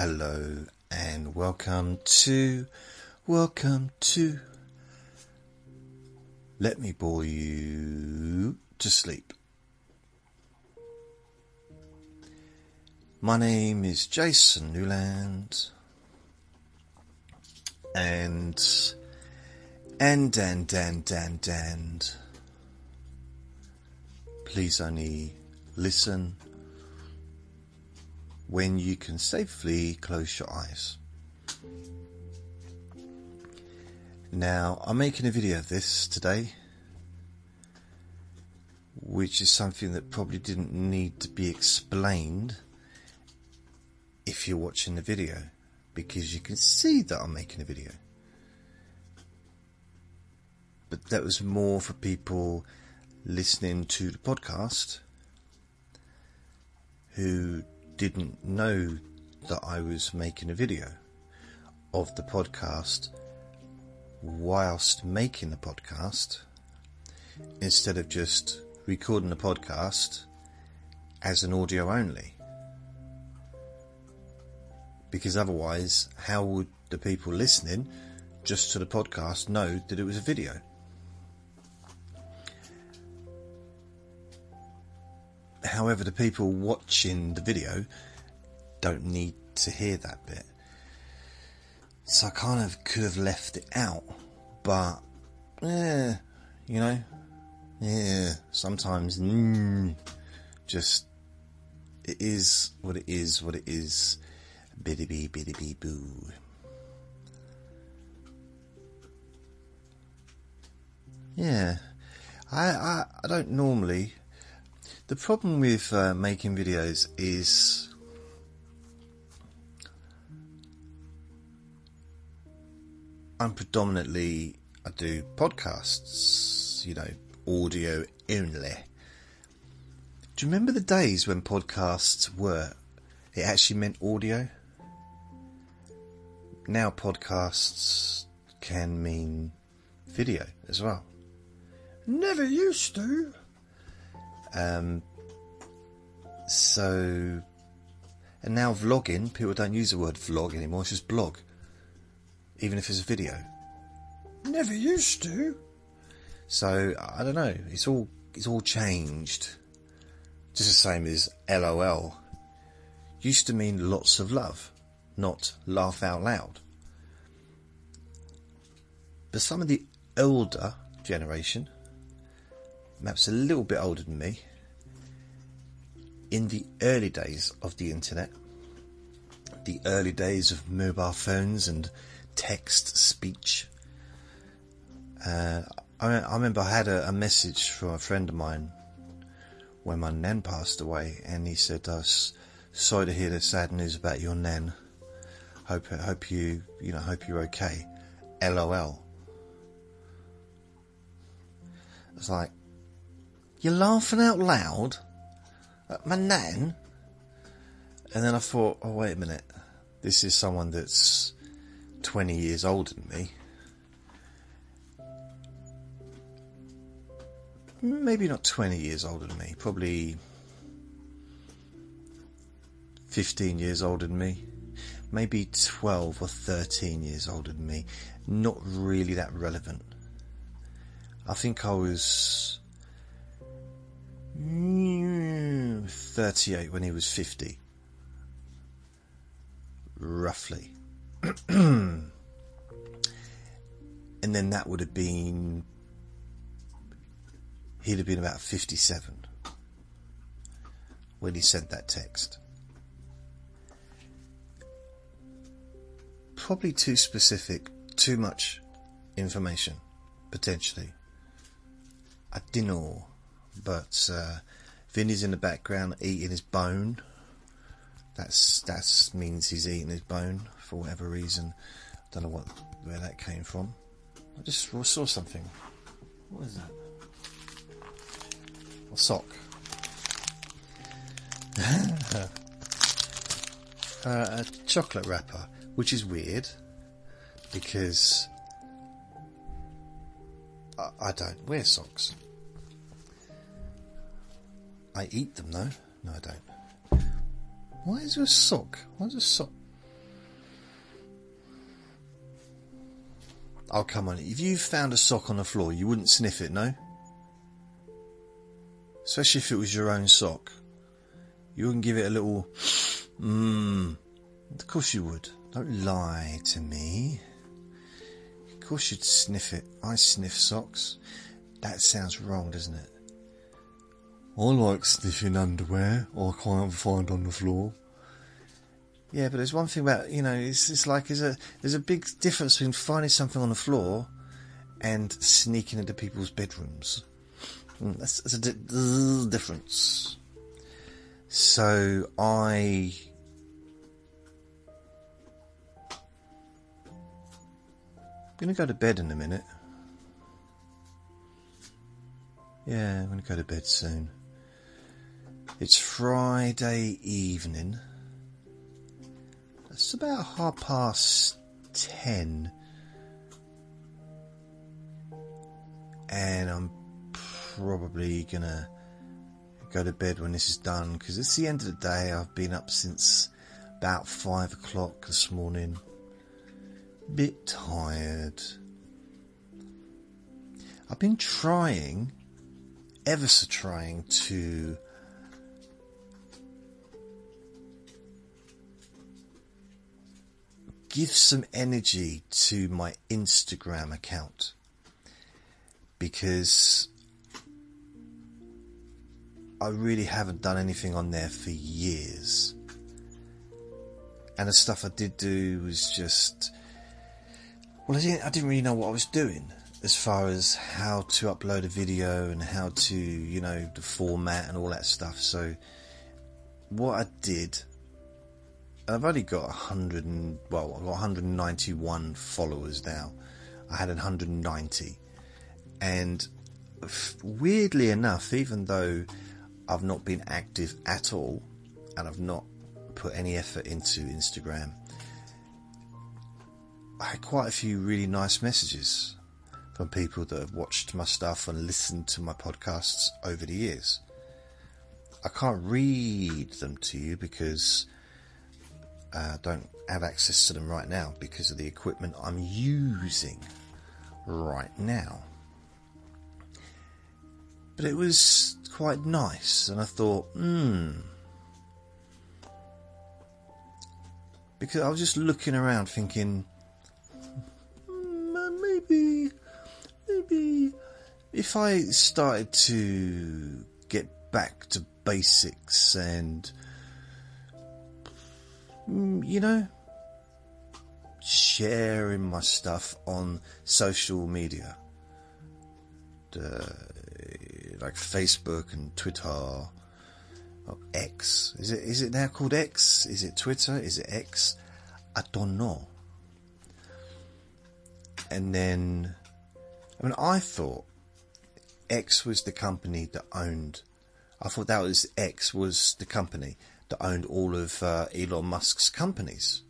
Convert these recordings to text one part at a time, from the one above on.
hello, and welcome to, welcome to, let me bore you to sleep. My name is Jason Newland, and, and, and, and, and, and, please only listen when you can safely close your eyes. Now, I'm making a video of this today, which is something that probably didn't need to be explained if you're watching the video, because you can see that I'm making a video. But that was more for people listening to the podcast who didn't know that I was making a video of the podcast whilst making the podcast instead of just recording the podcast as an audio only. Because otherwise, how would the people listening just to the podcast know that it was a video? However, the people watching the video don't need to hear that bit. So I kind of could have left it out, but yeah, you know, yeah, sometimes mm, just it is what it is, what it is. Biddy bee, biddy bee, boo. Yeah, I, I I don't normally the problem with uh, making videos is I'm predominantly I do podcasts, you know, audio only. Do you remember the days when podcasts were it actually meant audio? Now podcasts can mean video as well. Never used to. Um, so, and now vlogging, people don't use the word vlog anymore, it's just blog. Even if it's a video. Never used to. So, I don't know, it's all, it's all changed. Just the same as LOL. Used to mean lots of love, not laugh out loud. But some of the older generation perhaps a little bit older than me, in the early days of the internet, the early days of mobile phones and text speech, uh, I, I, remember I had a, a, message from a friend of mine when my nan passed away, and he said, "I was sorry to hear the sad news about your nan. Hope hope you you know hope you're okay." LOL. It's like, you're laughing out loud at my nan? And then I thought, oh, wait a minute. This is someone that's 20 years older than me. Maybe not 20 years older than me, probably 15 years older than me, maybe 12 or 13 years older than me. Not really that relevant. I think I was 38 when he was 50. Roughly. and then that would have been. He'd have been about 57 when he sent that text. Probably too specific, too much information, potentially. I don't know. But uh, Vinny's in the background eating his bone. That's that means he's eating his bone for whatever reason. I don't know what where that came from. I just saw something. What is that? A sock. uh, a chocolate wrapper, which is weird because I, I don't wear socks. I eat them though. No, I don't. Why is there a sock? Why is there a sock? Oh, come on. If you found a sock on the floor, you wouldn't sniff it, no? Especially if it was your own sock. You wouldn't give it a little. Mmm. Of course you would. Don't lie to me. Of course you'd sniff it. I sniff socks. That sounds wrong, doesn't it? I like sniffing underwear I can't find on the floor. Yeah, but there's one thing about you know it's it's like there's a there's a big difference between finding something on the floor and sneaking into people's bedrooms. Mm, that's, that's a di- difference. So I I'm gonna go to bed in a minute. Yeah, I'm gonna go to bed soon. It's Friday evening. It's about half past ten. And I'm probably gonna go to bed when this is done because it's the end of the day. I've been up since about five o'clock this morning. Bit tired. I've been trying, ever so trying to give some energy to my Instagram account because I really haven't done anything on there for years. And the stuff I did do was just, well, I didn't, I didn't really know what I was doing as far as how to upload a video and how to, you know, the format and all that stuff. So what I did I've only got 100 and, well, I've got 191 followers now. I had 190. And weirdly enough, even though I've not been active at all and I've not put any effort into Instagram, I had quite a few really nice messages from people that have watched my stuff and listened to my podcasts over the years. I can't read them to you because uh, don't have access to them right now because of the equipment I'm using right now. But it was quite nice, and I thought, hmm. Because I was just looking around thinking, hmm, maybe, maybe if I started to get back to basics and Mm, Mm, you know, sharing my stuff on social media, uh, like Facebook and Twitter, or X. Is it is it now called X? Is it Twitter? Is it X? I don't know. And then, I mean, I thought X was the company that owned. I thought that was X was the company that owned all of uh, Elon Musk's companies.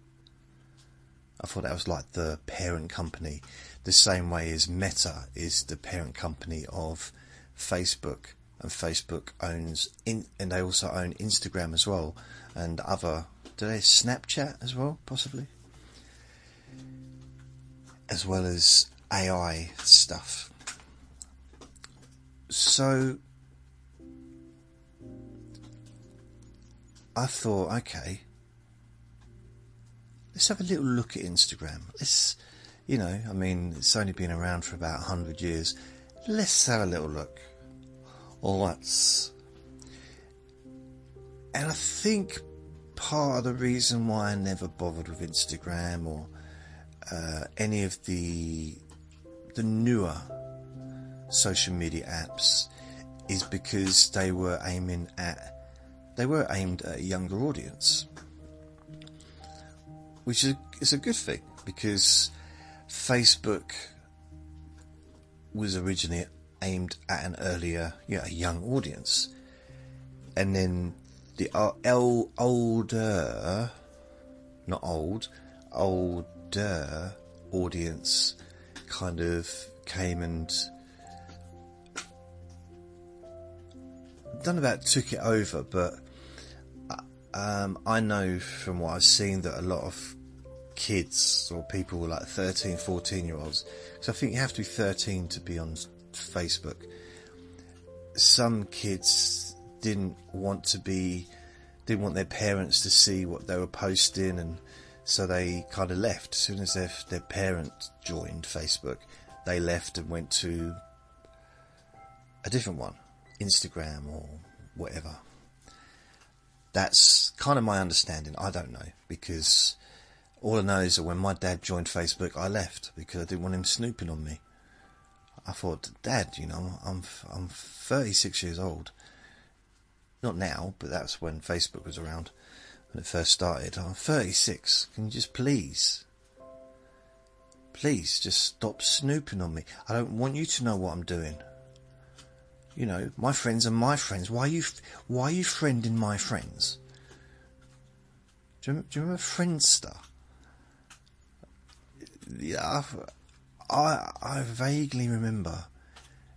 I thought that was like the parent company, the same way as Meta is the parent company of Facebook, and Facebook owns in, and they also own Instagram as well, and other. Do they Snapchat as well, possibly, as well as AI stuff. So I thought, okay, let's have a little look at Instagram. Let's, you know, I mean, it's only been around for about 100 years. Let's have a little look. All that's. And I think part of the reason why I never bothered with Instagram or uh, any of the the newer social media apps is because they were aiming at they were aimed at a younger audience, which is, a good thing because Facebook was originally aimed at an earlier, yeah, a young audience, and then the uh, el- older, not old, older audience kind of came and done about took it over, but um, I know from what I've seen that a lot of kids or people like 13, 14 year olds. So I think you have to be 13 to be on Facebook. Some kids didn't want to be, didn't want their parents to see what they were posting and so they kind of left. As soon as their, their parent joined Facebook, they left and went to a different one, Instagram or whatever. That's kind of my understanding. I don't know because all I know is that when my dad joined Facebook, I left because I didn't want him snooping on me. I thought, Dad, you know, I'm I'm 36 years old. Not now, but that's when Facebook was around when it first started. I'm 36. Can you just please, please, just stop snooping on me? I don't want you to know what I'm doing. You know, my friends are my friends. Why are you, why are you friending my friends? Do you, do you remember Friendster? Yeah, I, I vaguely remember.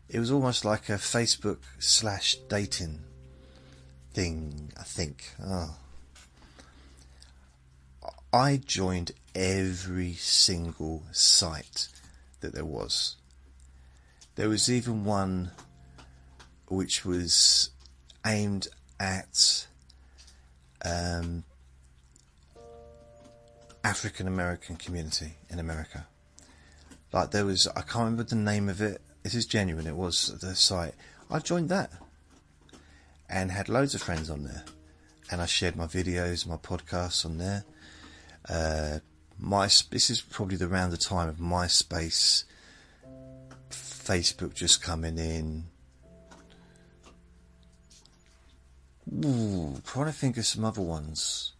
It was almost like a Facebook slash dating thing, I think. Oh. I joined every single site that there was. There was even one which was aimed at um, African American community in America. Like there was, I can't remember the name of it. This is genuine. It was the site. I joined that and had loads of friends on there, and I shared my videos, my podcasts on there. Uh, my this is probably the around the time of MySpace, Facebook just coming in. Ooh, trying to think of some other ones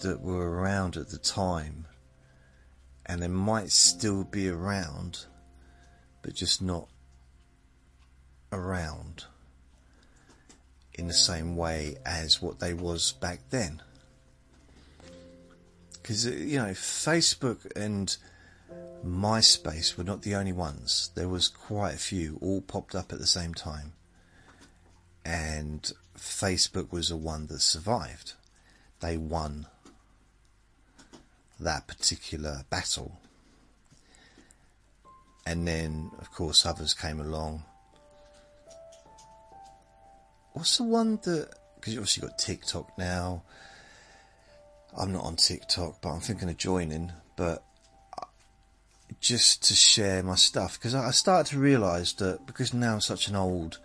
that were around at the time, and they might still be around, but just not around in the same way as what they was back then. Because, uh, you know, Facebook and MySpace were not the only ones. There was quite a few, all popped up at the same time. And Facebook was the one that survived. They won that particular battle. And then, of course, others came along what's the one that? Because you've obviously got TikTok now. I'm not on TikTok, but I'm thinking of joining. But just to share my stuff, because I started to realise that because now I'm such an old,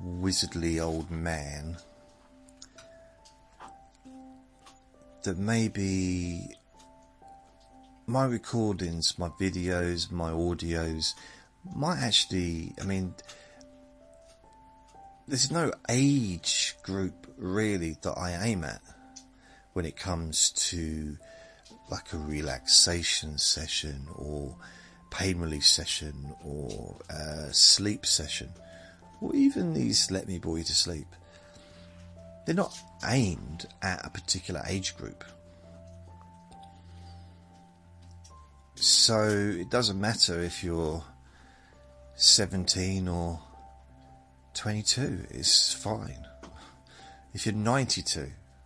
wizardly old man, that maybe my recordings, my videos, my audios might actually, I mean, there's no age group really that I aim at when it comes to like a relaxation session or pain relief session or a sleep session or even these let me bore you to sleep. They're not aimed at a particular age group. So it doesn't matter if you're 17 or 22 it's fine. If you're 92,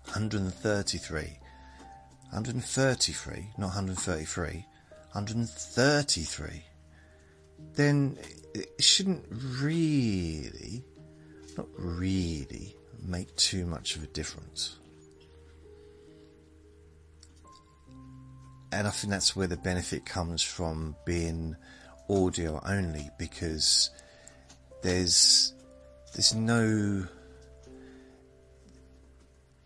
133, 133, not 133, 133, then it shouldn't really, not really, make too much of a difference. And I think that's where the benefit comes from being audio only because there's there's no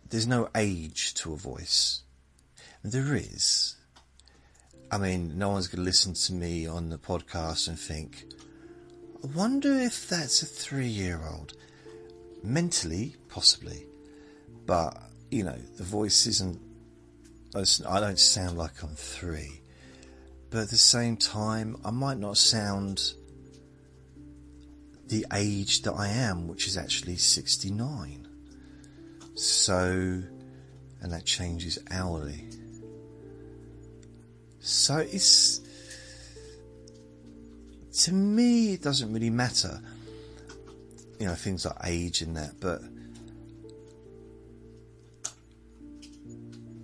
there's no age to a voice. There is. I mean, no one's going to listen to me on the podcast and think, wonder if that's a three year old. Mentally, possibly. But, you know, the voice isn't, I don't sound like I'm three. But at the same time, I might not sound the age that I am, which is actually 69. So, and that changes hourly. So it's, to me, it doesn't really matter, you know, things like age and that, but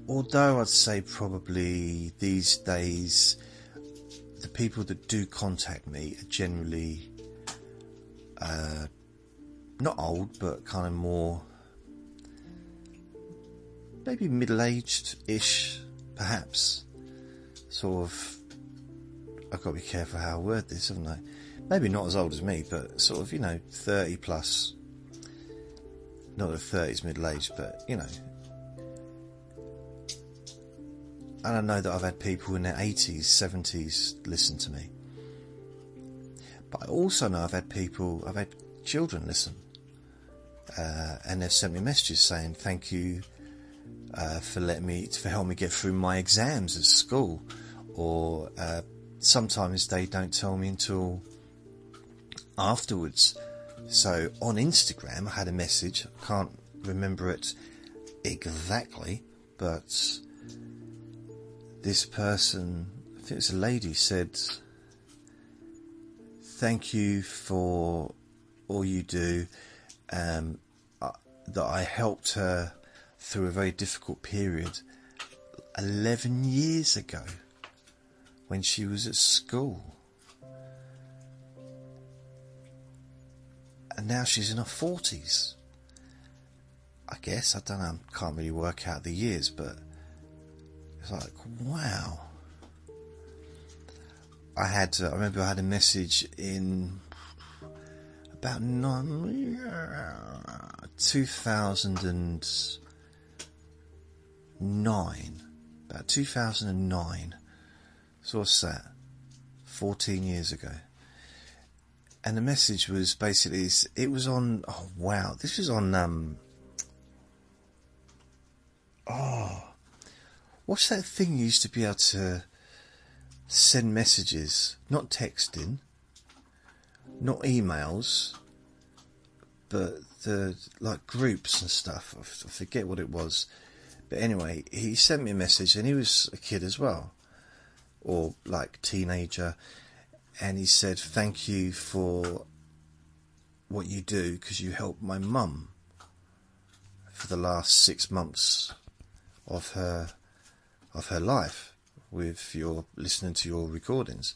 although I'd say probably these days the people that do contact me are generally uh, not old, but kind of more maybe middle-aged ish, perhaps. Sort of. I've got to be careful how I word this, haven't I? Maybe not as old as me, but sort of, you know, 30 plus. Not the 30s, middle age, but, you know. And I know that I've had people in their 80s, 70s listen to me. But I also know I've had people, I've had children listen. Uh, and they've sent me messages saying thank you uh, for letting me, for helping me get through my exams at school. Or uh, sometimes they don't tell me until afterwards. So on Instagram, I had a message. I can't remember it exactly, but this person, I think it's a lady, said, Thank you for all you do. Um, uh, that I helped her through a very difficult period 11 years ago when she was at school. and now she's in her forties. I guess I don't know. Can't really work out the years, but it's like wow. I had. I remember I had a message in about nine, 2009. About 2009. So what's that? 14 years ago. And the message was basically it was on oh wow this was on um oh what's that thing you used to be able to send messages not texting not emails but the like groups and stuff? I forget what it was. But anyway he sent me a message and he was a kid as well or like teenager and he said, Thank you for what you do because you helped my mum for the last six months of her of her life with your listening to your recordings.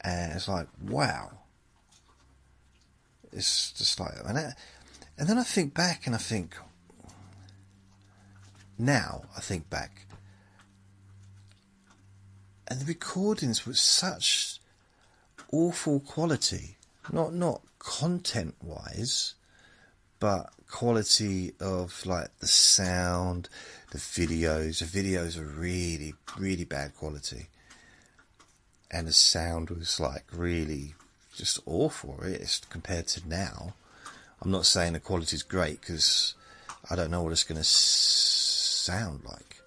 And it's like, wow. It's just like, and, I, and then I think back and I think, now I think back, and the recordings were such awful quality. Not not content wise, but quality of like the sound, the videos. The videos are really, really bad quality. And the sound was like really just awful it's compared to now. I'm not saying the quality is great because I don't know what it's going to sound like.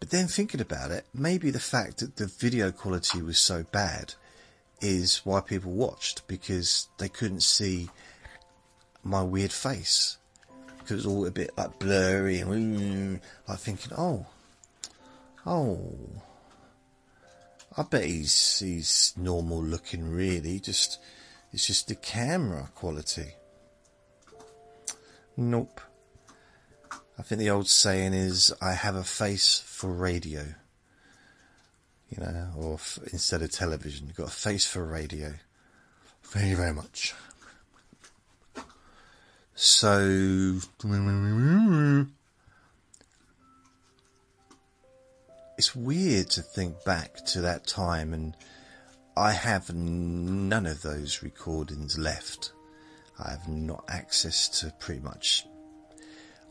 But then thinking about it, maybe the fact that the video quality was so bad is why people watched because they couldn't see my weird face because it was all a bit like blurry and like thinking, oh, oh, I bet he's he's normal looking really. Just it's just the camera quality. Nope. I think the old saying is, I have a face for radio. You know, or f- instead of television, you've got a face for radio. Thank you very much. So, it's weird to think back to that time, and I have none of those recordings left. I have not access to pretty much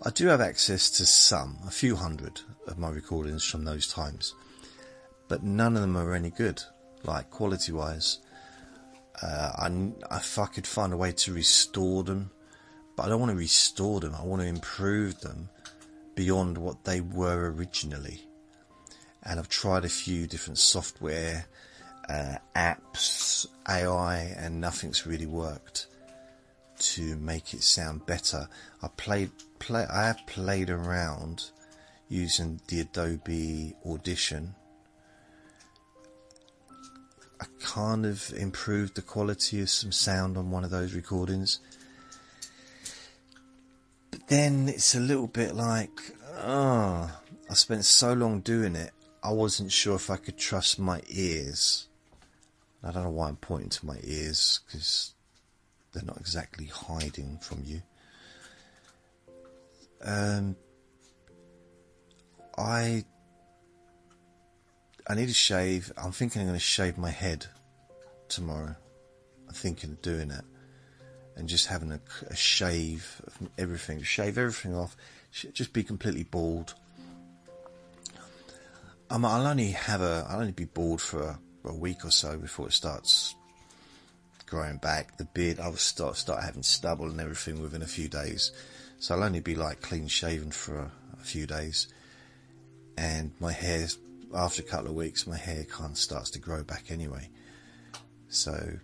I do have access to some, a few hundred of my recordings from those times, but none of them are any good, like quality wise. Uh, I, if I could find a way to restore them, but I don't want to restore them, I want to improve them beyond what they were originally. And I've tried a few different software, uh, apps, AI, and nothing's really worked to make it sound better. I played play I have played around using the Adobe Audition. I kind of improved the quality of some sound on one of those recordings. But then it's a little bit like, oh, I spent so long doing it, I wasn't sure if I could trust my ears. I don't know why I'm pointing to my ears, because they're not exactly hiding from you. Um, I I need a shave. I'm thinking I'm going to shave my head tomorrow. I'm thinking of doing it and just having a, a shave of everything, shave everything off, just be completely bald. Um, I'll only have a, I'll only be bald for a, a, week or so before it starts growing back. The beard, I'll start start having stubble and everything within a few days. So I'll only be like clean shaven for a, a few days, and my hair after a couple of weeks, my hair kind of starts to grow back anyway. So,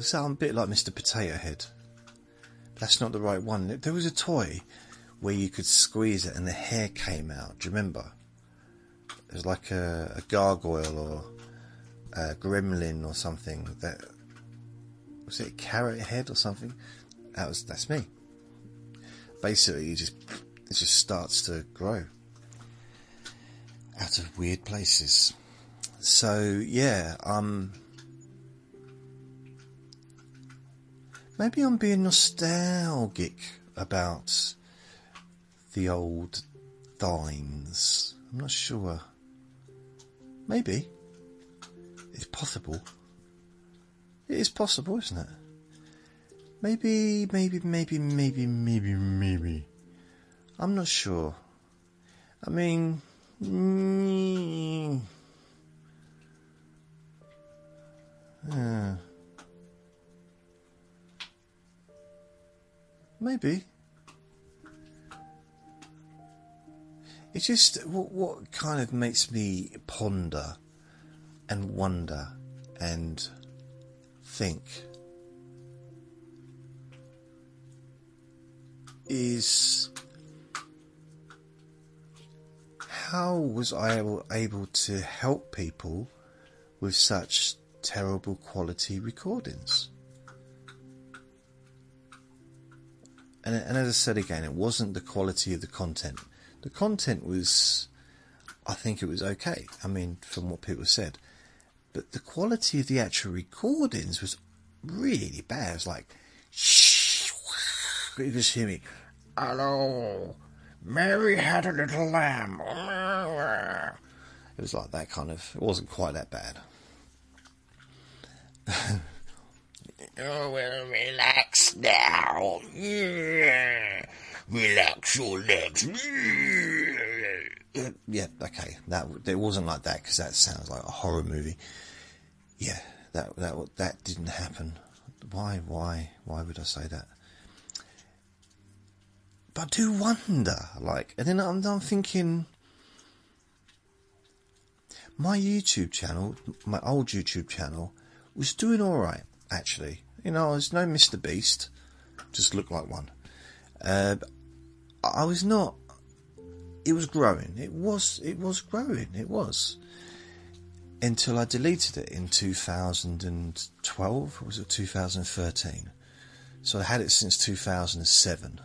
so I'm a bit like Mr. Potato Head. That's not the right one. There was a toy where you could squeeze it and the hair came out. Do you remember? It was like a, a gargoyle or a gremlin or something. That was it. Carrot head or something. That was that's me. Basically, you just it just starts to grow out of weird places. So yeah, um, maybe I'm being nostalgic about the old thines. I'm not sure. Maybe. It's possible. It is possible, isn't it? Maybe, maybe, maybe, maybe, maybe, maybe. I'm not sure. I mean, mm. Maybe. It's just what, what kind of makes me ponder and wonder and think is how was I able, able to help people with such terrible quality recordings? And, and as I said again, it wasn't the quality of the content. The content was, I think it was okay. I mean, from what people said. But the quality of the actual recordings was really bad. It was like, you just hear me, hello, Mary had a little lamb. It was like that kind of. It wasn't quite that bad. oh well, relax now. Relax your legs. yeah, okay. That it wasn't like that because that sounds like a horror movie. Yeah, that that that didn't happen. Why? Why? Why would I say that? But I do wonder, like, and then I'm, I'm thinking, my YouTube channel, my old YouTube channel, was doing alright, actually. You know, I was no Mr. Beast, just looked like one. Uh, I was not, it was growing. It was, it was growing. It was. Until I deleted it in 2012, or was it 2013? So I had it since 2007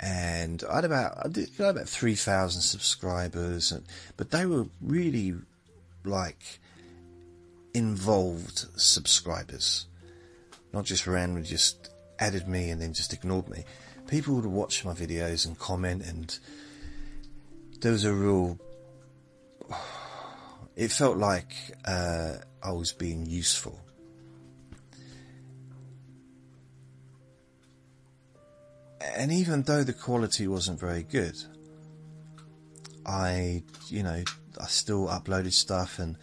and I had about I did I about three thousand subscribers, and, but they were really like involved subscribers, not just randomly just added me and then just ignored me. People would watch my videos and comment, and there was a real. It felt like uh, I was being useful and even though the quality wasn't very good, I, you know, I still uploaded stuff and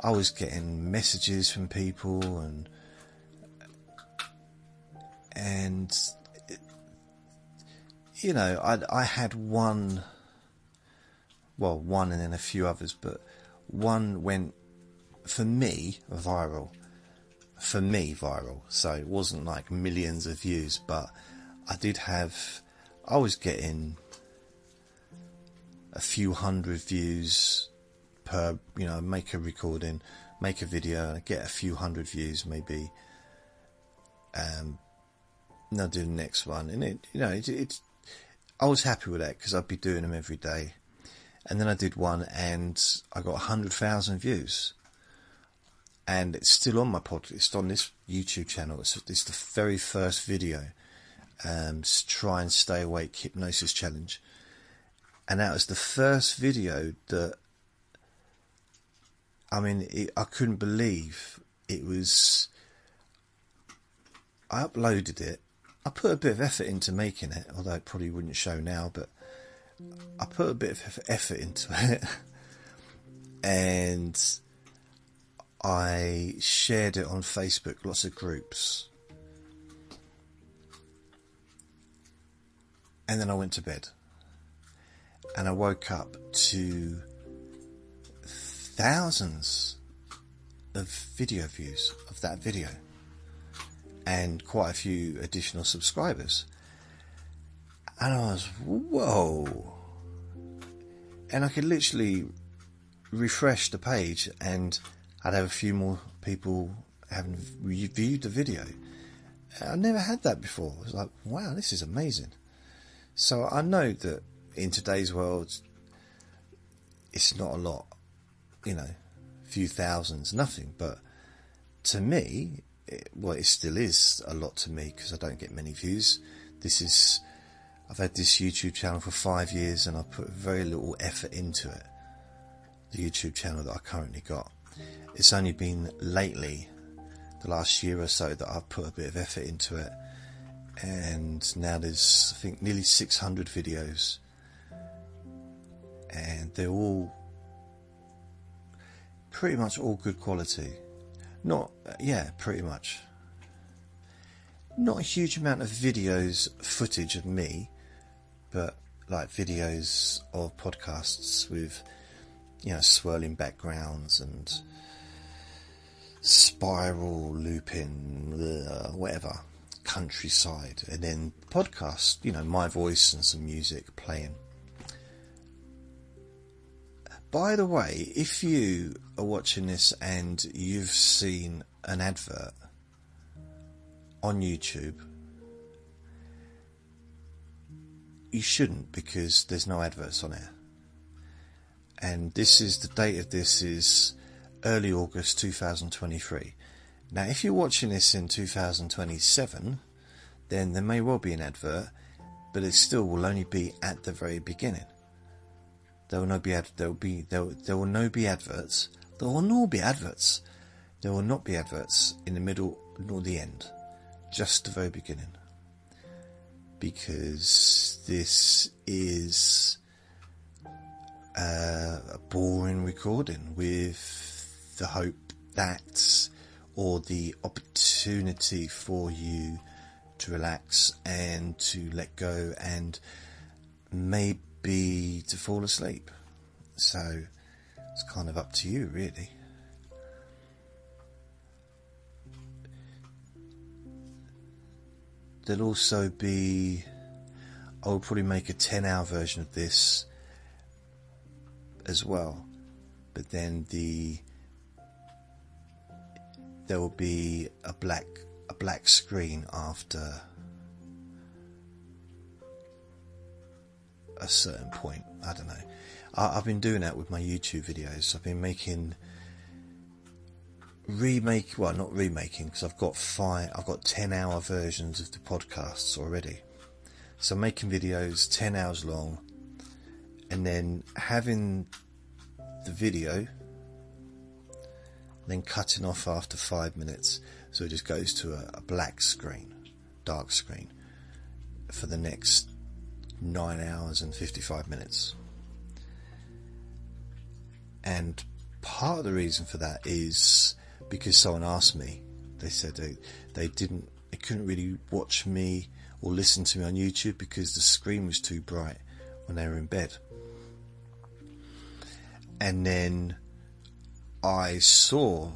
I was getting messages from people and, and, you know, I, I had one, well, one and then a few others, but one went, for me, viral. For me, viral. So it wasn't like millions of views, but I did have, I was getting a few hundred views per, you know, make a recording, make a video, get a few hundred views maybe. Um, and I'll do the next one, and it, you know, it, it's. I was happy with that because I'd be doing them every day, and then I did one, and I got hundred thousand views, and it's still on my podcast. It's on this YouTube channel. It's, it's the very first video, um, try and stay awake hypnosis challenge, and that was the first video that. I mean, it, I couldn't believe it was. I uploaded it. I put a bit of effort into making it, although it probably wouldn't show now, but I put a bit of effort into it. and I shared it on Facebook, lots of groups. And then I went to bed. And I woke up to thousands of video views of that video and quite a few additional subscribers. And I was, whoa. And I could literally refresh the page and I'd have a few more people having viewed the video. I never had that before. It was like, wow, this is amazing. So I know that in today's world, it's not a lot, you know, few thousands, nothing. But to me, it, well, it still is a lot to me because I don't get many views. This is, I've had this YouTube channel for five years and I've put very little effort into it. The YouTube channel that I currently got. It's only been lately, the last year or so, that I've put a bit of effort into it. And now there's, I think, nearly 600 videos. And they're all pretty much all good quality. Not, yeah, pretty much. Not a huge amount of videos, footage of me, but like videos of podcasts with, you know, swirling backgrounds and spiral looping, uh, whatever, countryside, and then podcast, you know, my voice and some music playing. By the way, if you are watching this and you've seen an advert on YouTube, you shouldn't because there's no adverts on it. And this is the date of this is early August 2023. Now, if you're watching this in 2027, then there may well be an advert, but it still will only be at the very beginning. There will not be ad- there will be there, there will no be adverts. There will not be adverts. There will not be adverts in the middle nor the end. Just the very beginning. Because this is uh, a boring recording with the hope that or the opportunity for you to relax and to let go and maybe to fall asleep. So it's kind of up to you, really. There'll also be, I'll probably make a 10 hour version of this as well. But then the, there will be a black, a black screen after a certain point. I don't know. I, have been doing that with my YouTube videos. I've been making remake, well, not remaking, because I've got five, I've got ten hour versions of the podcasts already. So I'm making videos ten hours long, and then having the video, then cutting off after five minutes, so it just goes to a, a black screen, dark screen, for the next nine hours and 55 minutes. And part of the reason for that is because someone asked me, they said they, they didn't, they couldn't really watch me or listen to me on YouTube because the screen was too bright when they were in bed. And then I saw,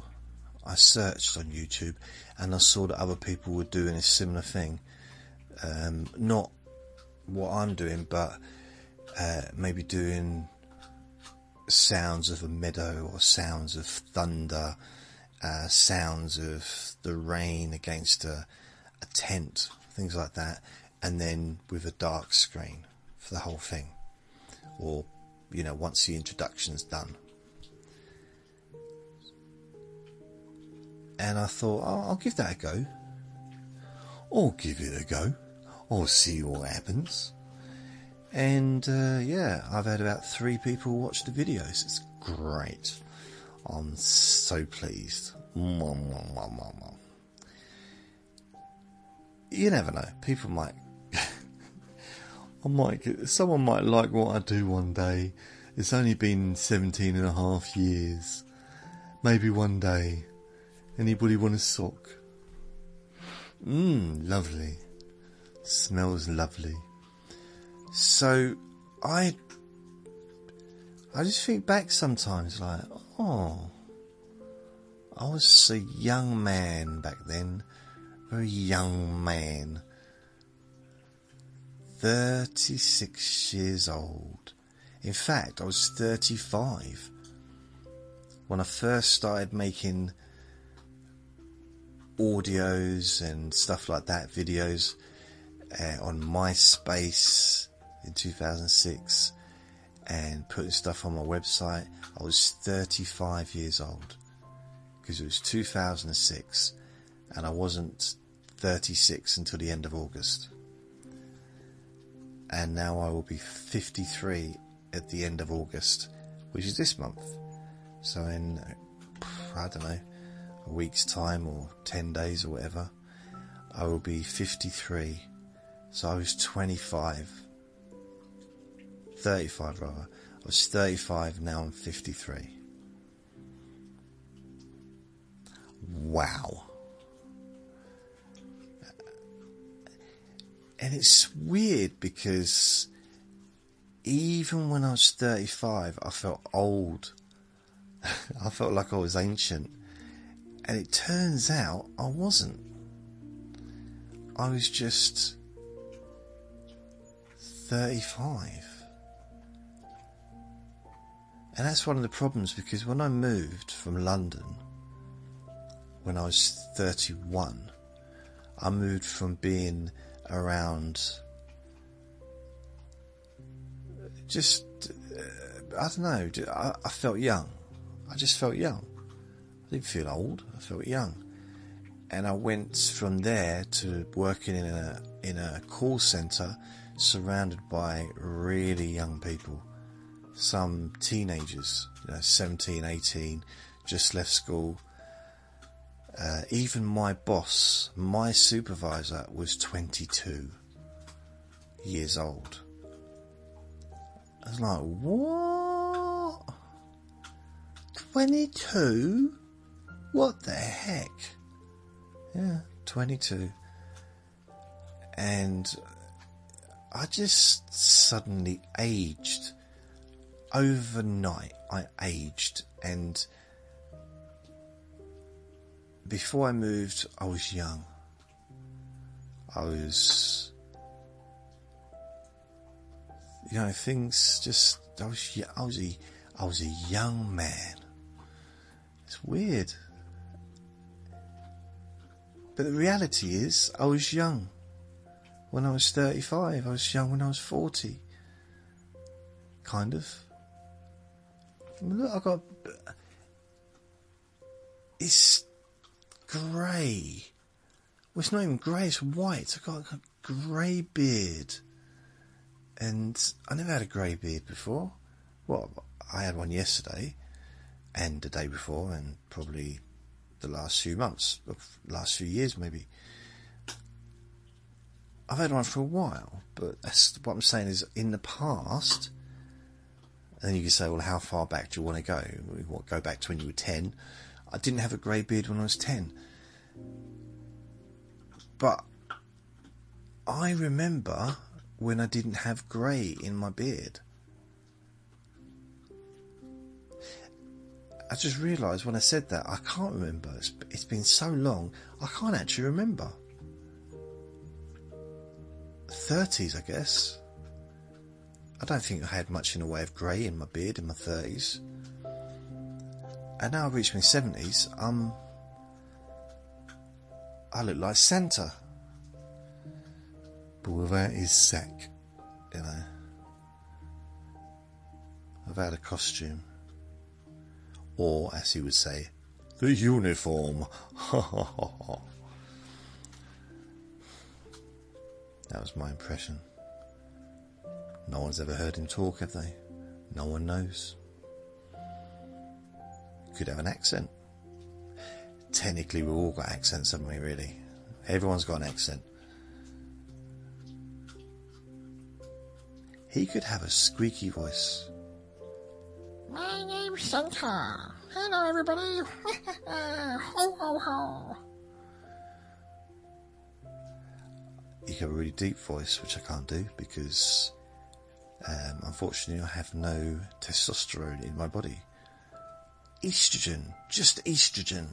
I searched on YouTube and I saw that other people were doing a similar thing. Um, not what I'm doing, but uh, maybe doing sounds of a meadow or sounds of thunder, uh, sounds of the rain against a, a tent, things like that, and then with a dark screen for the whole thing, or you know, once the introduction's done. And I thought, oh, I'll give that a go. I'll give it a go. I'll see what happens. And uh, yeah, I've had about three people watch the videos. It's great. I'm so pleased. You never know. People might. I might. Someone might like what I do one day. It's only been 17 and a half years. Maybe one day. Anybody want a sock? Mmm, lovely. Smells lovely. So I I just think back sometimes like, oh I was a young man back then. Very young man. 36 years old. In fact, I was 35 when I first started making audios and stuff like that, videos uh, on MySpace in 2006 and putting stuff on my website. I was 35 years old because it was 2006 and I wasn't 36 until the end of August. And now I will be 53 at the end of August, which is this month. So in, I don't know, a week's time or 10 days or whatever, I will be 53. So I was 25. 35 rather. I was 35, now I'm 53. Wow. And it's weird because even when I was 35, I felt old. I felt like I was ancient. And it turns out I wasn't. I was just 35. And that's one of the problems because when I moved from London, when I was 31, I moved from being around just, uh, I don't know, I, I felt young. I just felt young. I didn't feel old, I felt young. And I went from there to working in a, in a call centre surrounded by really young people. Some teenagers, you know, 17, 18, just left school. Uh, even my boss, my supervisor, was 22 years old. I was like, what? 22? What the heck? Yeah, 22. And I just suddenly aged. Overnight, I aged. And before I moved, I was young. I was, you know, things just, I was, I was a, I was a young man. It's weird. But the reality is, I was young when I was 35. I was young when I was 40. Kind of. Look, I got. It's grey. Well, it's not even grey, it's white. I got a grey beard. And I never had a grey beard before. Well, I had one yesterday, and the day before, and probably the last few months, last few years maybe. I've had one for a while, but that's what I'm saying is in the past. And you can say, well, how far back do you want to go? What, go back to when you were 10? I didn't have a grey beard when I was 10. But I remember when I didn't have grey in my beard. I just realised when I said that I can't remember. It's, it's been so long, I can't actually remember. 30s, I guess. I don't think I had much in the way of grey in my beard in my 30s. And now I've reached my 70s, um, I look like Santa. but without his sack, you know, without a costume, or as he would say, the uniform. that was my impression. No one's ever heard him talk, have they? No one knows. Could have an accent. Technically, we've all got accents, haven't we, really? Everyone's got an accent. He could have a squeaky voice. My name's Santa. Hello, everybody. ho, ho, ho. Could have a really deep voice, which I can't do because um, unfortunately I have no testosterone in my body. Estrogen, just estrogen.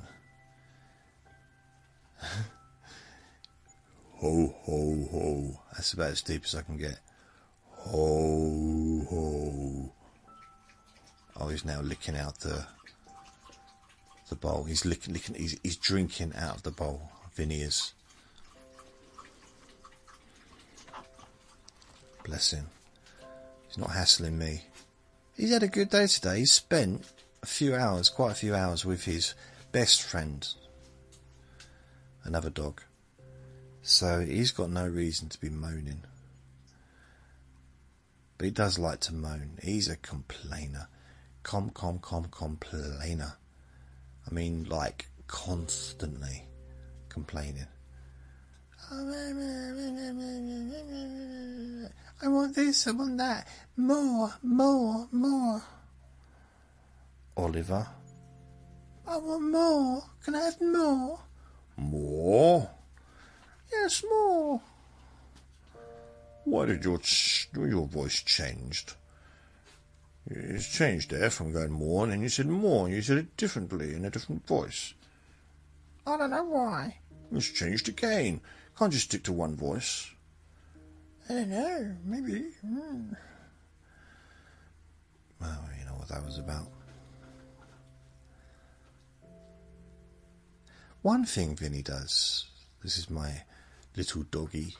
ho, ho, ho. That's about as deep as I can get. Ho, ho. Oh, he's now licking out the the bowl. He's licking, licking. He's, he's drinking out of the bowl. Vinny is. Bless him. He's not hassling me. He's had a good day today. He's spent a few hours, quite a few hours, with his best friend, another dog. So he's got no reason to be moaning. But he does like to moan. He's a complainer. Com, com, com, complainer. I mean, like, constantly complaining. I want this, I want that. More, more, more. Oliver. I want more. Can I have more? More? Yes, more. Why did your your voice changed? It's changed there from going more, and then you said more, and you said it differently in a different voice. I don't know why. It's changed again. Can't just stick to one voice. I don't know. Maybe. Mm. Well, you know what that was about. One thing Vinny does, this is my little doggy.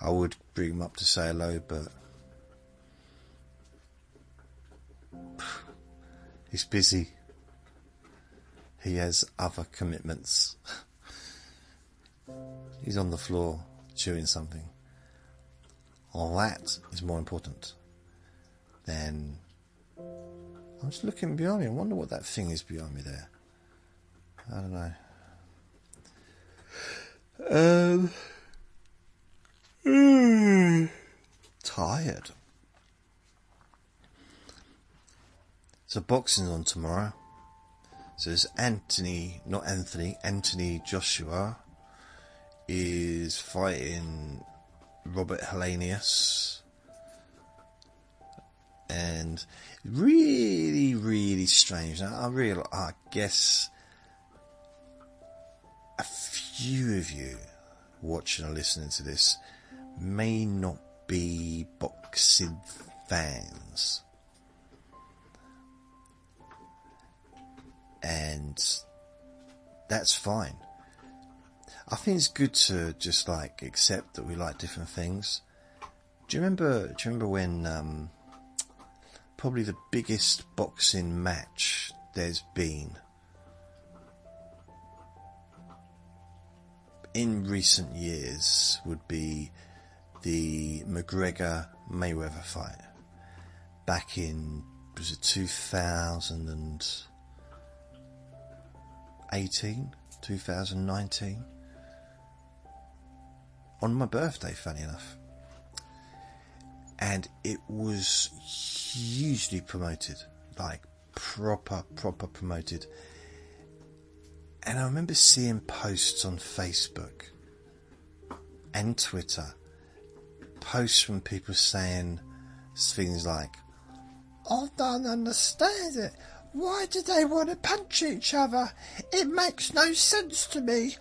I would bring him up to say hello, but he's busy. He has other commitments. he's on the floor chewing something. All that is more important than. I'm just looking behind me. I wonder what that thing is behind me there. I don't know. Um. mm, tired. So boxing's on tomorrow. So there's Anthony, not Anthony, Anthony Joshua is fighting Robert Helenius. And really, really strange. Now, I real, I guess a few of you watching or listening to this may not be boxing fans. And that's fine. I think it's good to just like accept that we like different things. Do you remember? Do you remember when um, probably the biggest boxing match there's been in recent years would be the McGregor Mayweather fight back in was it 2018 2019 on my birthday funny enough. And it was hugely promoted like proper proper promoted. And I remember seeing posts on Facebook and Twitter, posts from people saying things like, I don't understand it. Why do they want to punch each other? It makes no sense to me.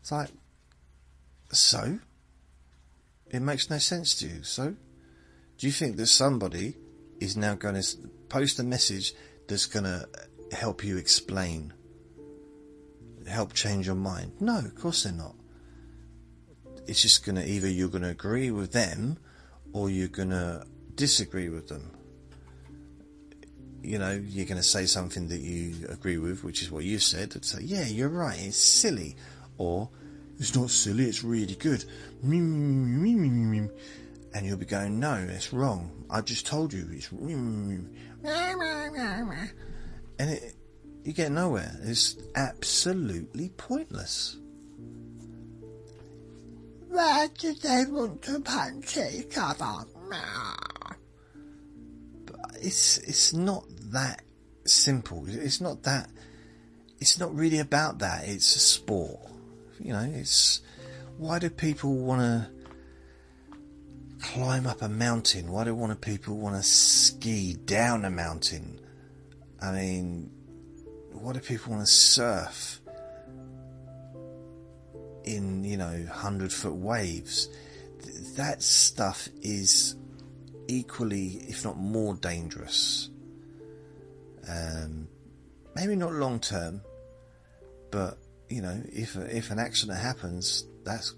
It's like, so? It makes no sense to you, so? Do you think that somebody is now going to post a message that's going to help you explain help change your mind. No, of course they're not. It's just going to either you're going to agree with them or you're going to disagree with them. You know, you're going to say something that you agree with, which is what you said, and say, yeah, you're right, it's silly. Or, it's not silly, it's really good. And you'll be going, no, it's wrong. I just told you, it's. And it, you get nowhere. It's absolutely pointless. Why do they want to punch each other? It's it's not that simple. It's not that. It's not really about that. It's a sport. You know, it's why do people want to climb up a mountain? Why do want people want to ski down a mountain? I mean, why do people want to surf in you know hundred foot waves? That stuff is equally, if not more dangerous. Um, maybe not long term, but you know, if if an accident happens, that's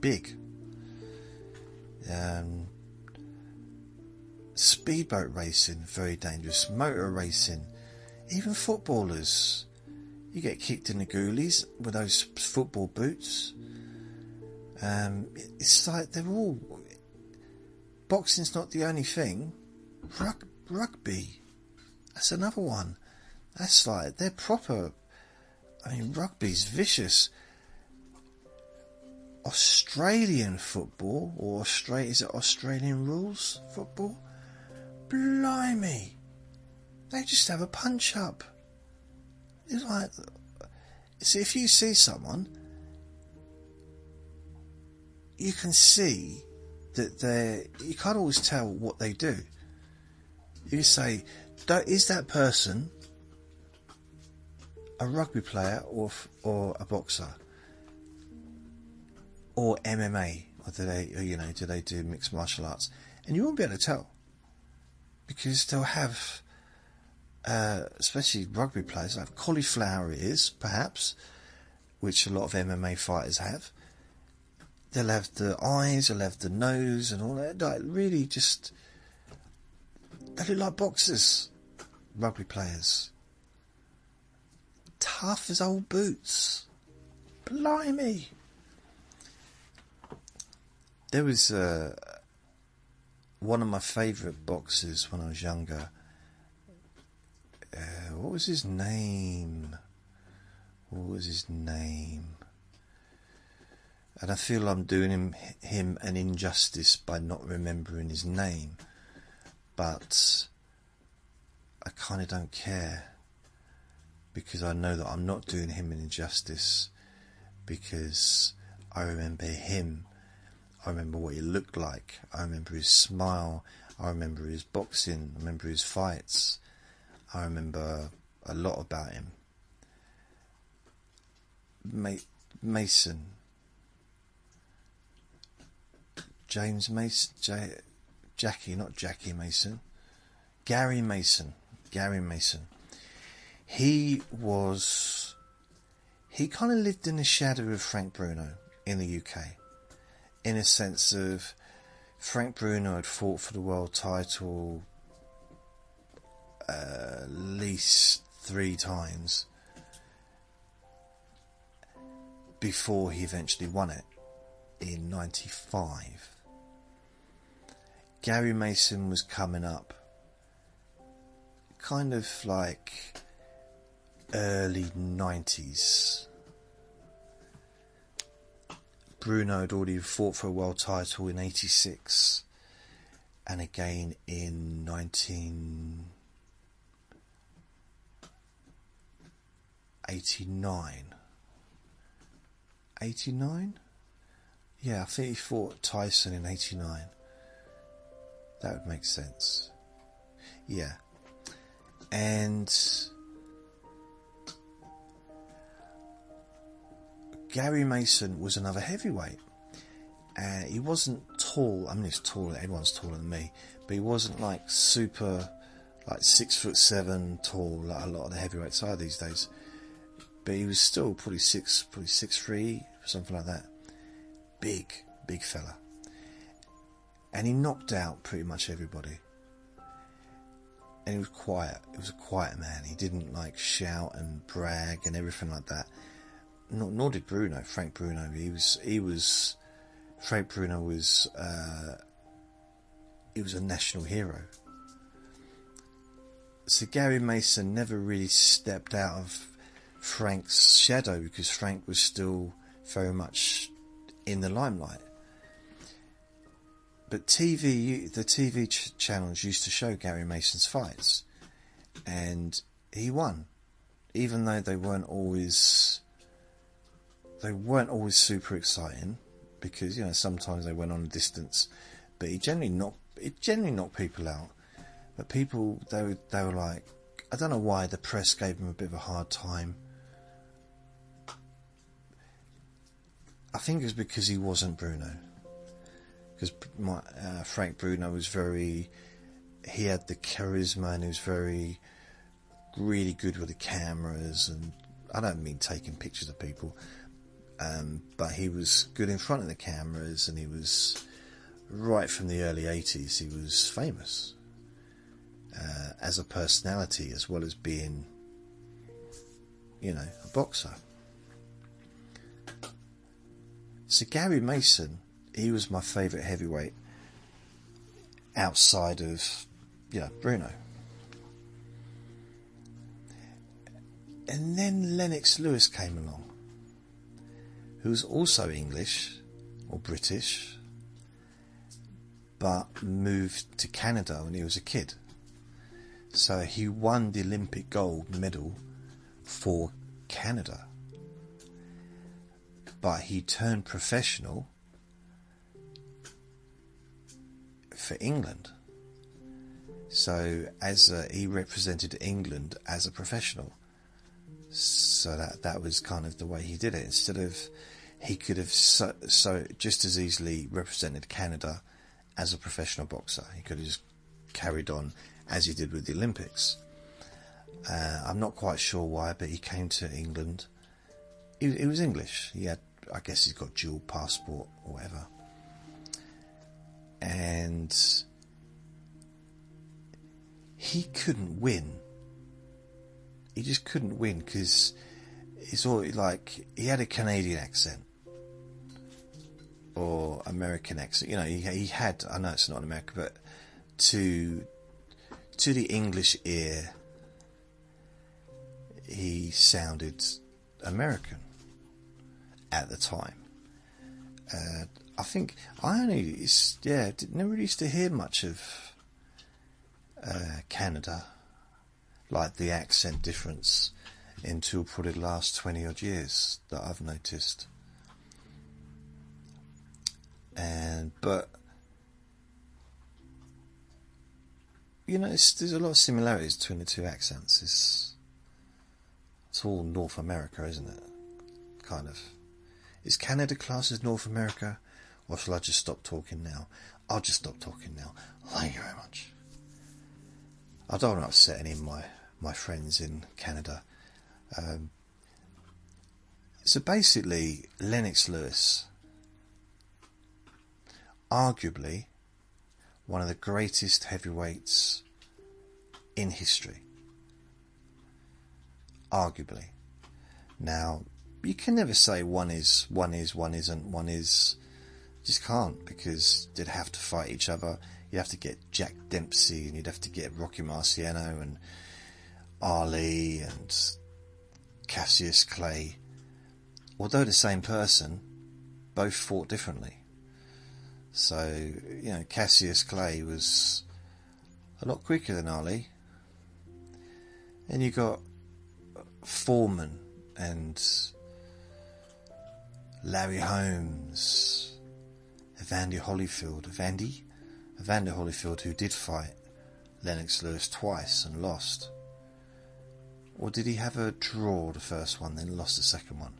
big. Um, speedboat racing, very dangerous. Motor racing, even footballers. You get kicked in the goolies with those football boots. Um, it's like they're all boxing's not the only thing. Rug, rugby, that's another one. That's like they're proper. I mean, rugby's vicious. Australian football, or Australia, is it Australian rules football? Blimey, they just have a punch up. It's like, see, if you see someone, you can see that they you can't always tell what they do. You say, is that person a rugby player or or a boxer or MMA or do they you know do they do mixed martial arts? And you won't be able to tell because they'll have, uh, especially rugby players, have cauliflower ears, perhaps, which a lot of MMA fighters have they'll have the eyes, they'll have the nose and all that. Like really just they look like boxers, rugby players. Tough as old boots. Blimey. There was uh, one of my favourite boxers when I was younger. Uh, what was his name? What was his name? And I feel I'm doing him him an injustice by not remembering his name, but I kind of don't care because I know that I'm not doing him an injustice because I remember him. I remember what he looked like. I remember his smile. I remember his boxing. I remember his fights. I remember a lot about him. Mason, James Mason, J- Jackie, not Jackie Mason, Gary Mason, Gary Mason. He was, he kind of lived in the shadow of Frank Bruno in the UK, in a sense of Frank Bruno had fought for the world title uh, at least three times before he eventually won it in 95. Gary Mason was coming up, kind of like early 90s. Bruno had already fought for a world title in 86 and again in 1989. 89? Yeah, I think he fought Tyson in 89. That would make sense. Yeah. And Gary Mason was another heavyweight. Uh, he wasn't tall. I mean, he's taller. Everyone's taller than me, but he wasn't like super, like six foot seven tall, like a lot of the heavyweights are these days. but he was still probably six, probably six three, something like that. Big, big fella, and he knocked out pretty much everybody. And he was quiet. He was a quiet man. He didn't like shout and brag and everything like that. Nor, nor did Bruno, Frank Bruno. He was, he was, Frank Bruno was, uh, he was a national hero. So Gary Mason never really stepped out of Frank's shadow because Frank was still very much in the limelight. But TV, the TV ch- channels used to show Gary Mason's fights, and he won, even though they weren't always they weren't always super exciting because you know sometimes they went on a distance, but he generally knocked it generally knocked people out. But people they were, they were like I don't know why the press gave him a bit of a hard time. I think it was because he wasn't Bruno. Because my uh, Frank Bruno was very, he had the charisma and he was very, really good with the cameras. And I don't mean taking pictures of people, um, but he was good in front of the cameras and he was right from the early 80s. He was famous uh, as a personality as well as being, you know, a boxer. So Gary Mason, he was my favourite heavyweight outside of, yeah, Bruno. And then Lennox Lewis came along, who was also English or British, but moved to Canada when he was a kid. So he won the Olympic gold medal for Canada but he turned professional for England. So as a, he represented England as a professional. So that that was kind of the way he did it. Instead of he could have so, so just as easily represented Canada as a professional boxer. He could have just carried on as he did with the Olympics. Uh, I'm not quite sure why, but he came to England. He, he was English. He had I guess he's got dual passport or whatever. And he couldn't win. He just couldn't win because it's all like he had a Canadian accent or American accent. You know, he, he had. I know it's not America, but to to the English ear, he sounded American at the time. Uh, I think I only yeah never really used to hear much of uh, Canada, like the accent difference, until probably the last twenty odd years that I've noticed. And but you know, there's a lot of similarities between the two accents. It's it's all North America, isn't it? Kind of. Is Canada classed as North America? Or shall I just stop talking now? I'll just stop talking now. Thank you very much. I don't want to upset any of my, my friends in Canada. Um, so basically, Lennox Lewis, arguably one of the greatest heavyweights in history. Arguably. Now, you can never say one is, one is, one isn't, one is. Just can't because they'd have to fight each other. You'd have to get Jack Dempsey and you'd have to get Rocky Marciano and Ali and Cassius Clay. Although the same person, both fought differently. So, you know, Cassius Clay was a lot quicker than Ali. And you got Foreman and Larry Holmes, Evander Holyfield, Evandy, Evander Holyfield, who did fight Lennox Lewis twice and lost. Or did he have a draw the first one, then lost the second one?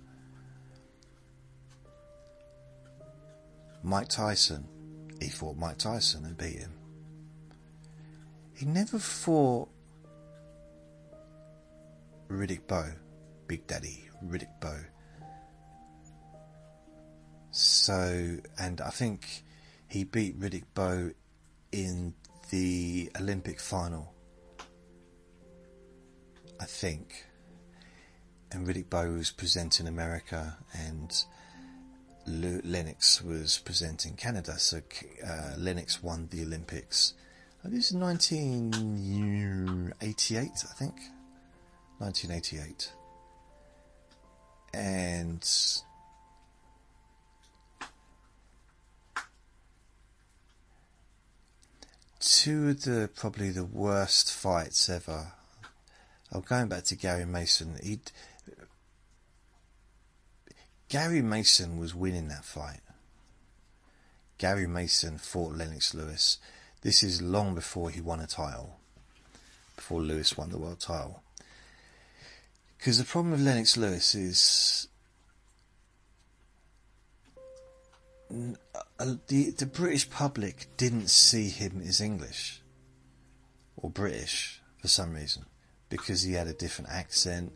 Mike Tyson, he fought Mike Tyson and beat him. He never fought Riddick Bowe, Big Daddy Riddick Bowe. So, and I think he beat Riddick Bowe in the Olympic final. I think. And Riddick Bowe was presenting America and Lennox was presenting Canada. So uh, Lennox won the Olympics. Oh, this is 1988, I think. 1988. And two of the probably the worst fights ever. I'm going back to Gary Mason. He Gary Mason was winning that fight. Gary Mason fought Lennox Lewis. This is long before he won a title. Before Lewis won the world title. Because the problem with Lennox Lewis is the the British public didn't see him as English or British for some reason because he had a different accent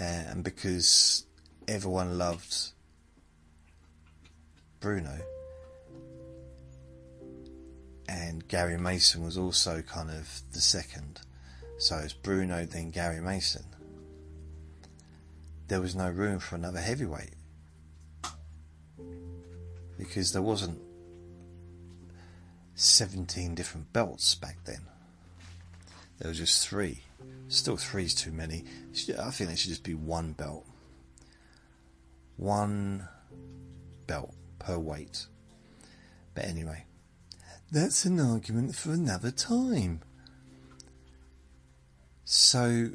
uh, and because everyone loved Bruno. And Gary Mason was also kind of the second. So it's Bruno then Gary Mason. There was no room for another heavyweight because there wasn't 17 different belts back then. There was just three. Still, three's too many. I think there should just be one belt. One belt per weight. But anyway, that's an argument for another time. So,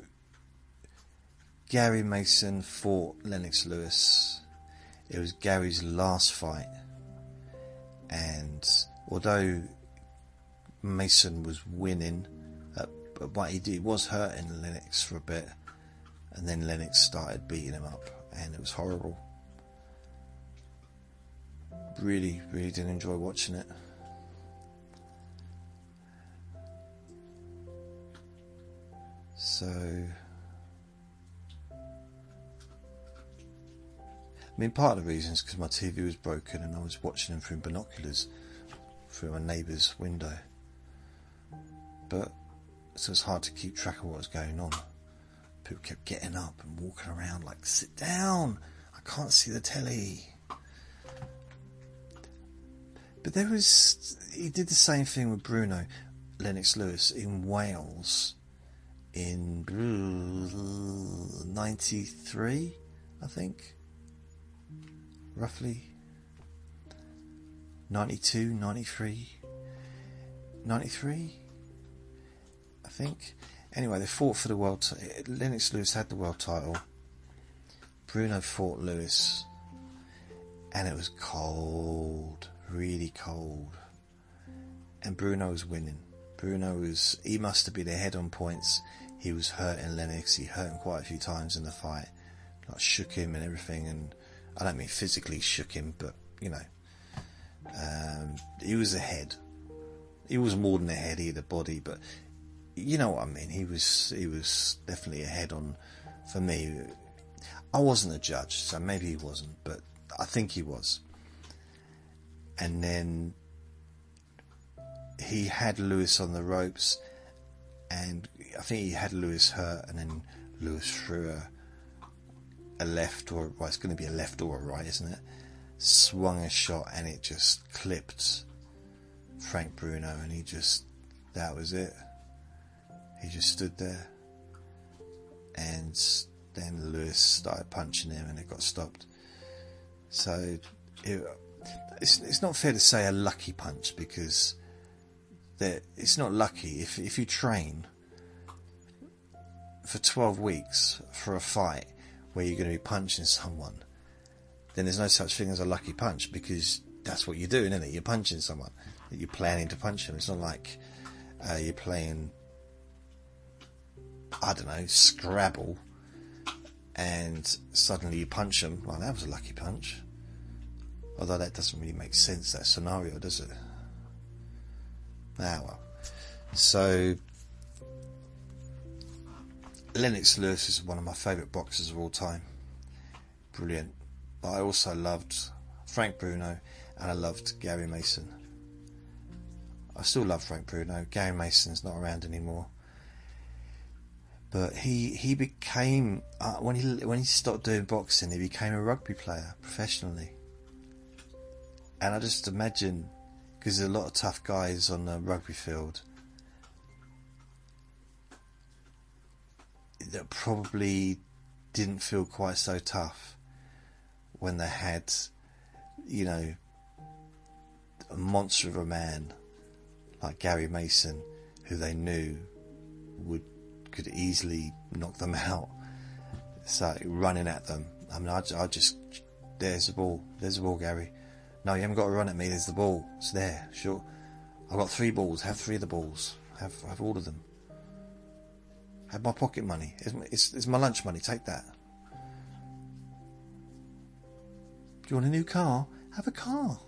Gary Mason fought Lennox Lewis. It was Gary's last fight and although Mason was winning, uh, what he did was hurting Lennox for a bit, and then Lennox started beating him up, and it was horrible. Really, really didn't enjoy watching it. So. Mean, part of the reason is because my TV was broken and I was watching them through binoculars through my neighbour's window. But so it's hard to keep track of what was going on. People kept getting up and walking around like, sit down, I can't see the telly. But there was, he did the same thing with Bruno Lennox Lewis in Wales in 93, I think roughly 92, 93, 93, I think. Anyway, they fought for the world. T- Lennox Lewis had the world title. Bruno fought Lewis, and it was cold, really cold. And Bruno was winning. Bruno was, he must have been ahead on points. He was hurting Lennox. He hurt him quite a few times in the fight. Like shook him and everything. And I don't mean physically shook him, but you know, um, he was ahead. He was more than ahead. He had a body, but you know what I mean. He was he was definitely ahead on. For me, I wasn't a judge, so maybe he wasn't, but I think he was. And then he had Lewis on the ropes, and I think he had Lewis hurt, and then Lewis threw a a left or well, it's going to be a left or a right, isn't it? Swung a shot and it just clipped Frank Bruno, and he just that was it. He just stood there, and then Lewis started punching him, and it got stopped. So it, it's it's not fair to say a lucky punch because that it's not lucky if if you train for 12 weeks for a fight where you're going to be punching someone, then there's no such thing as a lucky punch because that's what you're doing, isn't it? You're punching someone. You're planning to punch them. It's not like uh, you're playing, I don't know, Scrabble, and suddenly you punch them. Well, that was a lucky punch. Although that doesn't really make sense, that scenario, does it? Ah, well. So, Lennox Lewis is one of my favourite boxers of all time. brilliant. But I also loved Frank Bruno and I loved Gary Mason. I still love Frank Bruno. Gary Mason's not around anymore. But he he became uh, when he when he stopped doing boxing, he became a rugby player professionally. And I just imagine because there's a lot of tough guys on the rugby field that probably didn't feel quite so tough when they had, you know, a monster of a man like Gary Mason, who they knew would could easily knock them out. So running at them, I mean, I, I just there's the ball, there's the ball, Gary. No, you haven't got to run at me. There's the ball. It's there. Sure. I've got three balls. Have three of the balls. Have have all of them. Have my pocket money. It's, it's, it's my lunch money. Take that. Do you want a new car? Have a car.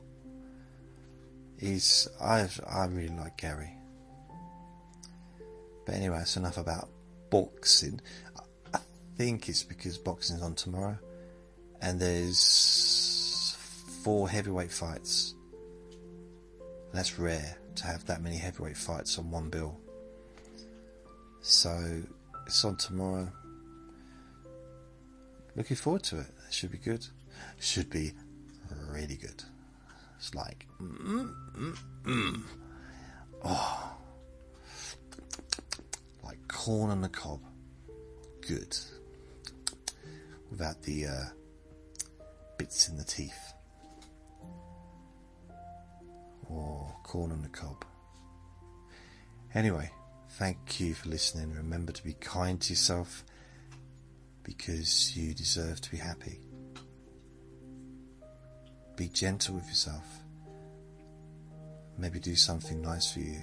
He's I I really like Gary. But anyway, it's enough about boxing. I think it's because boxing's on tomorrow, and there's four heavyweight fights. That's rare to have that many heavyweight fights on one bill. So it's on tomorrow. Looking forward to it. It should be good. It Should be really good. It's like, mm, mm, mm. oh, like corn on the cob. Good. Without the uh, bits in the teeth. Or corn on the cob. Anyway, thank you for listening. Remember to be kind to yourself because you deserve to be happy. Be gentle with yourself. Maybe do something nice for you,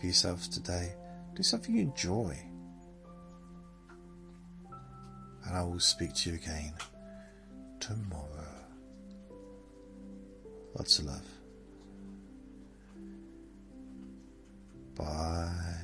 for yourself today. Do something you enjoy. And I will speak to you again tomorrow. Lots of love. Bye.